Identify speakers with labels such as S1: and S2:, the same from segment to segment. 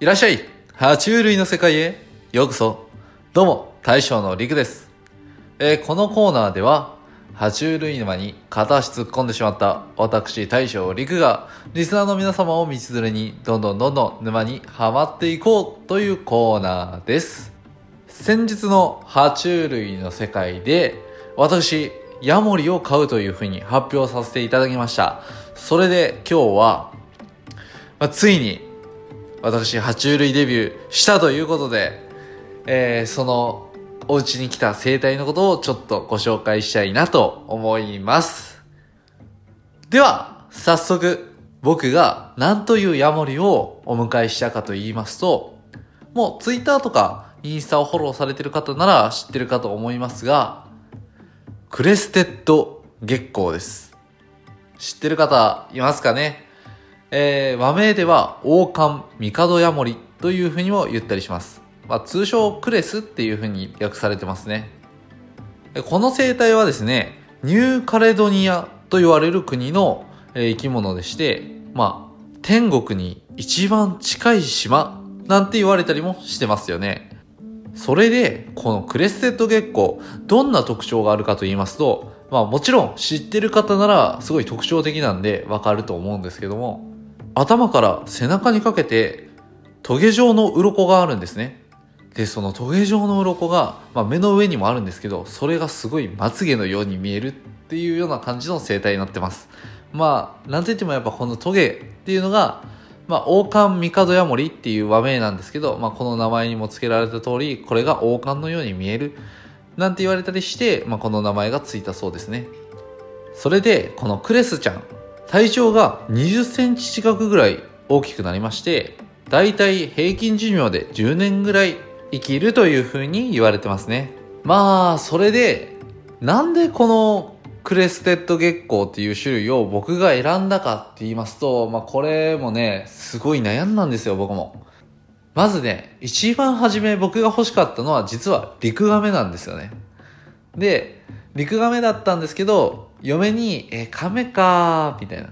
S1: いらっしゃい爬虫類の世界へようこそどうも、大将のりくです。えーこのコーナーでは、爬虫類沼に片足突っ込んでしまった私大将陸がリスナーの皆様を道連れにどんどんどんどん沼にはまっていこうというコーナーです。先日の爬虫類の世界で私ヤモリを飼うというふうに発表させていただきました。それで今日は、まあ、ついに私爬虫類デビューしたということで、えーそのお家に来た生態のことをちょっとご紹介したいなと思います。では、早速、僕が何というヤモリをお迎えしたかと言いますと、もうツイッターとかインスタをフォローされてる方なら知ってるかと思いますが、クレステッドゲッコーです。知ってる方いますかね？えー和名では王冠帝ヤモリというふうにも言ったりします。まあ、通称クレスっていうふうに略されてますね。この生態はですね、ニューカレドニアと言われる国の、生き物でして、まあ、天国に一番近い島なんて言われたりもしてますよね。それで、このクレステッドゲッコー、どんな特徴があるかと言いますと、まあもちろん知ってる方ならすごい特徴的なんでわかると思うんですけども、頭から背中にかけてトゲ状の鱗があるんですね。で、そのトゲ状の鱗が、まあ、目の上にもあるんですけど、それがすごいまつげのように見えるっていうような感じの生態になってます。まあ、なんと言ってもやっぱこのトゲっていうのが、まあ、王冠帝ヤモリっていう和名なんですけど、まあ、この名前にも付けられた通り、これが王冠のように見える。なんて言われたりして、まあ、この名前がついたそうですね。それで、このクレスちゃん、体長が20センチ近くぐらい大きくなりまして、だいたい平均寿命で10年ぐらい生きるという風に言われてますね。まあ、それで、なんでこのクレステッド月光っていう種類を僕が選んだかって言いますと、まあこれもね、すごい悩んだんですよ、僕も。まずね、一番初め僕が欲しかったのは実はリクガメなんですよね。で、リクガメだったんですけど、嫁に、え、カメか、みたいな。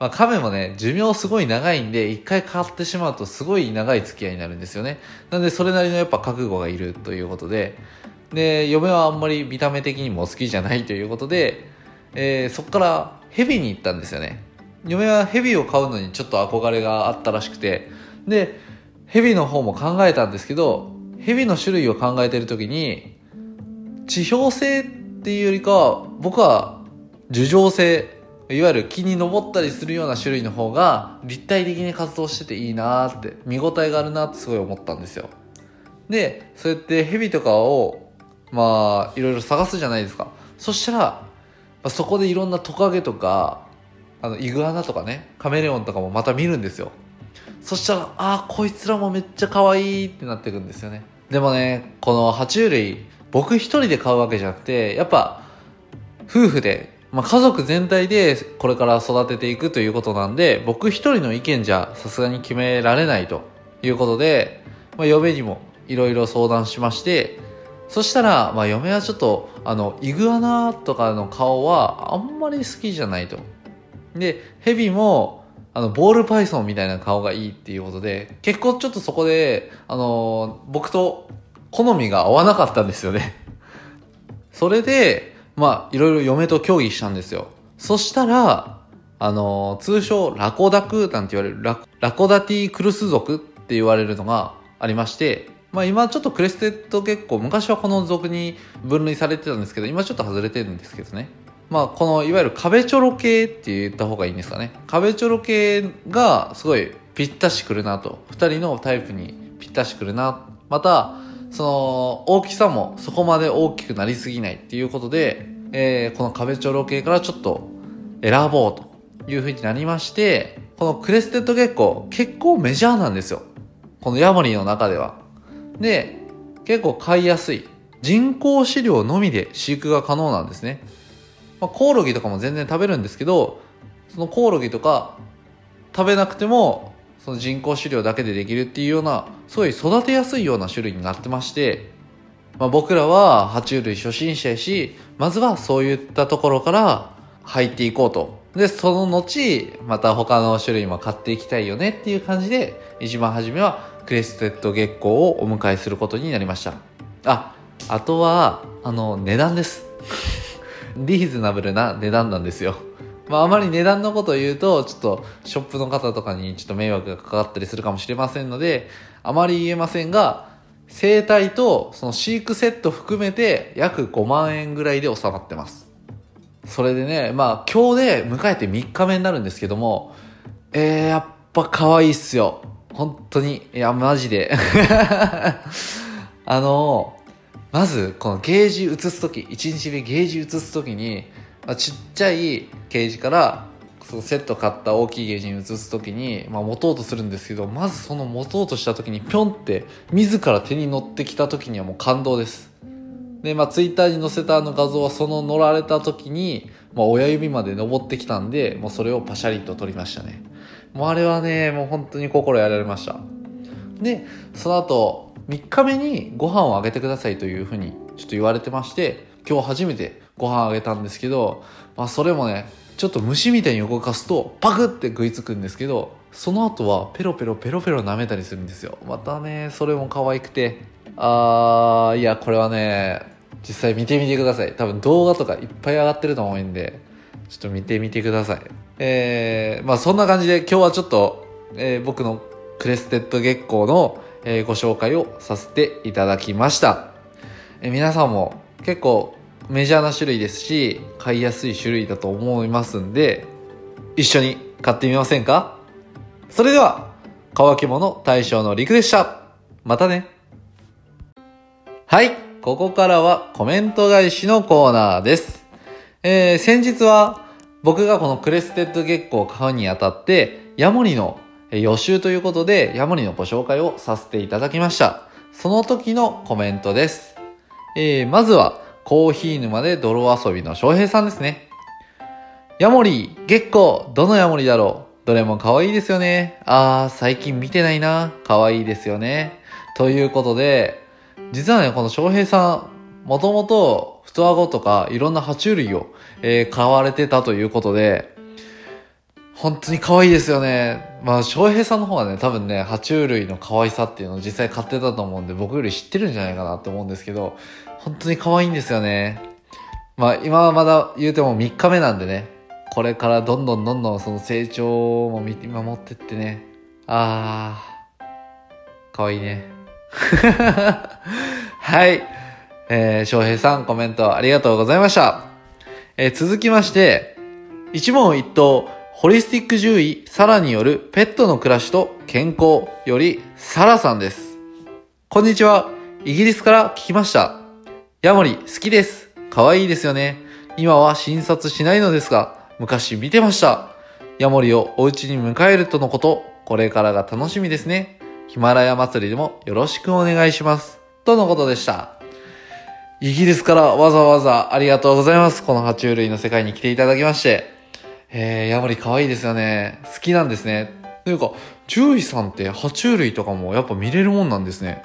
S1: まあ、カメもね、寿命すごい長いんで、一回買ってしまうとすごい長い付き合いになるんですよね。なんで、それなりのやっぱ覚悟がいるということで、で、嫁はあんまり見た目的にも好きじゃないということで、えーそっからヘビに行ったんですよね。嫁はヘビを飼うのにちょっと憧れがあったらしくて、で、ヘビの方も考えたんですけど、ヘビの種類を考えてる時に、地表性っていうよりかは、僕は樹状性、いわゆる木に登ったりするような種類の方が立体的に活動してていいなーって、見応えがあるなってすごい思ったんですよ。で、そうやってヘビとかを、まあ、いろいろ探すじゃないですか。そしたら、まそこでいろんなトカゲとか、あの、イグアナとかね、カメレオンとかもまた見るんですよ。そしたら、ああ、こいつらもめっちゃ可愛いってなってくんですよね。でもね、この爬虫類、僕一人で飼うわけじゃなくて、やっぱ、夫婦で、まあ、家族全体でこれから育てていくということなんで、僕一人の意見じゃさすがに決められないということで、まあ、嫁にもいろいろ相談しまして、そしたら、まあ、嫁はちょっと、あの、イグアナとかの顔はあんまり好きじゃないと。で、ヘビも、あの、ボールパイソンみたいな顔がいいっていうことで、結構ちょっとそこで、あの、僕と好みが合わなかったんですよね。それで、まあ、いろいろ嫁と協議したんですよ。そしたら、あの、通称ラコダクなんて言われるラコダクティルス属って言われるのがありまして、まあ今ちょっとクレステッド結構昔はこの属に分類されてたんですけど、今ちょっと外れてるんですけどね。まあこのいわゆる壁チョロ系って言った方がいいんですかね。壁チョロ系がすごいぴったしくるなと。二人のタイプにぴったしくるな。また、その大きさもそこまで大きくなりすぎないっていうことで、えーこの壁チョロ系からちょっと選ぼうという風になりまして、このクレステッドゲッコー結構メジャーなんですよ。このヤモリの中では。で、結構飼いやすい。人工飼料のみで飼育が可能なんですね。まあ、コオロギとかも全然食べるんですけど、そのコオロギとか食べなくても、その人工飼料だけでできるっていうような、すごい育てやすいような種類になってまして、まあ、僕らは爬虫類初心者やし、まずはそういったところから入っていこうとで、その後、また他の種類も飼っていきたいよねっていう感じで、一番初めはクレステッドゲッコーをお迎えすることになりました。あ、あとは、あの、値段です。リーズナブルな値段なんですよ。まあ、あまり値段のことを言うと、ちょっと、ショップの方とかにちょっと迷惑がかかったりするかもしれませんので、あまり言えませんが、生態とその飼育セット含めて約5万円ぐらいで収まってます。それでね、まあ今日で迎えて3日目になるんですけども、えー、やっぱ可愛いっすよ。本当に。いや、マジで。あの、まず、このゲージ移すとき、1日目ゲージ移すときに、ちっちゃいケージから、そのセット買った大きいゲージに移すときに、まあ、持とうとするんですけど、まずその持とうとしたときに、ぴょんって、自ら手に乗ってきたときにはもう感動です。で、まあ、ツイッターに載せたあの画像はその乗られた時に、まあ、親指まで登ってきたんで、もうそれをパシャリと撮りましたね。もうあれはね、もう本当に心やられました。で、その後、3日目にご飯をあげてくださいというふうにちょっと言われてまして、今日初めてご飯あげたんですけど、まあそれもね、ちょっと虫みたいに動かすとパクって食いつくんですけど、その後はペロペロペロペロ舐めたりするんですよ。またね、それも可愛くて、あー、いや、これはね、実際見てみてください。多分動画とかいっぱい上がってると思うんでちょっと見てみてください。えー、まあそんな感じで今日はちょっと、えー、僕のクレステッドゲッコーの、えー、ご紹介をさせていただきました、えー、皆さんも結構メジャーな種類ですし飼いやすい種類だと思いますんで一緒に飼ってみませんか？それでは乾き物大将の陸でしたまたねはいここからはコメント返しのコーナーです。えー、先日は僕がこのクレステッドゲッコーを飼うにあたって、ヤモリの予習ということで、ヤモリのご紹介をさせていただきました。その時のコメントです。えー、まずは、コーヒー沼で泥遊びの翔平さんですね。ヤモリ、ゲッコー、どのヤモリだろう？どれも可愛いですよね。あー、最近見てないな。可愛いですよね。ということで、実はね、この翔平さん、もともと、太顎とか、いろんな爬虫類を、えー、飼われてたということで、本当に可愛いですよね。まあ、翔平さんの方はね、多分ね、爬虫類の可愛さっていうのを実際飼ってたと思うんで、僕より知ってるんじゃないかなって思うんですけど、本当に可愛いんですよね。まあ、今はまだ言うても3日目なんでね、これからどんどんどんどんその成長も見守ってってね、あー、可愛いね。はい。えー、翔平さんコメントありがとうございました。えー、続きまして、一問一答、ホリスティック獣医、サラによるペットの暮らしと健康より、サラさんです。こんにちは。イギリスから聞きました。ヤモリ、好きです。可愛いですよね。今は診察しないのですが、昔見てました。ヤモリをお家に迎えるとのこと、これからが楽しみですね。ヒマラヤ祭りでもよろしくお願いします。とのことでした。イギリスからわざわざありがとうございます。この爬虫類の世界に来ていただきまして。えー、ヤモリ可愛いですよね。好きなんですね。というか、獣医さんって爬虫類とかもやっぱ見れるもんなんですね。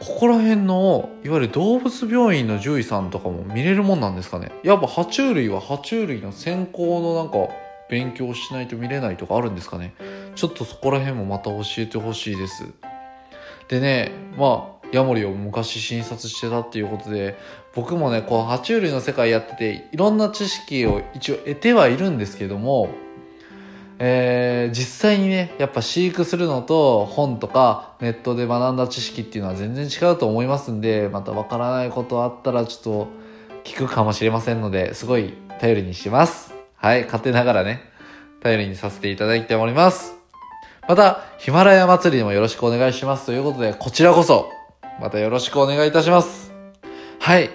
S1: ここら辺の、いわゆる動物病院の獣医さんとかも見れるもんなんですかね。やっぱ爬虫類は爬虫類の専攻のなんか、勉強しないと見れないとかあるんですかねちょっとそこら辺もまた教えてほしいですでねまあヤモリを昔診察してたっていうことで僕もねこう爬虫類の世界やってていろんな知識を一応得てはいるんですけどもえー、実際にねやっぱ飼育するのと本とかネットで学んだ知識っていうのは全然違うと思いますんでまたわからないことあったらちょっと聞くかもしれませんのですごい頼りにしますはい、勝手ながらね、頼りにさせていただいております。また、ヒマラヤ祭りでもよろしくお願いしますということで、こちらこそ、またよろしくお願いいたします。はい。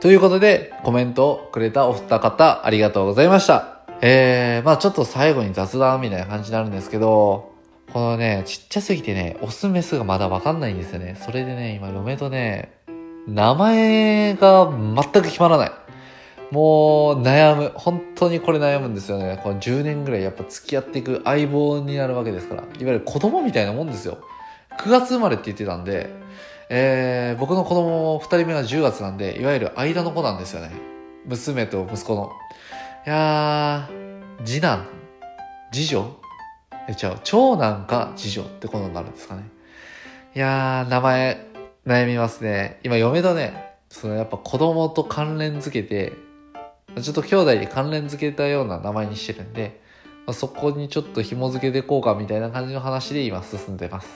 S1: ということで、コメントをくれたお二方、ありがとうございました。えー、まあちょっと最後に雑談みたいな感じになるんですけど、このね、ちっちゃすぎてね、オスメスがまだわかんないんですよね。それでね、今嫁とね、名前が全く決まらない。もう悩む。本当にこれ悩むんですよね。この10年ぐらいやっぱ付き合っていく相棒になるわけですから。いわゆる子供みたいなもんですよ。9月生まれって言ってたんで、えー、僕の子供2人目が10月なんで、いわゆる間の子なんですよね。娘と息子の。いやー、次男次女？え、違う、長男か次女ってことになるんですかね。いやー、名前悩みますね。今嫁とね、そのやっぱ子供と関連づけて、ちょっと兄弟で関連づけたような名前にしてるんで、まあ、そこにちょっと紐付けていこうかみたいな感じの話で今進んでます。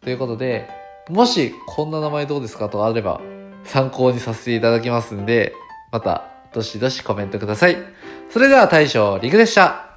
S1: ということで、もしこんな名前どうですかとあれば参考にさせていただきますんで、またどしどしコメントください。それでは大将リクでした。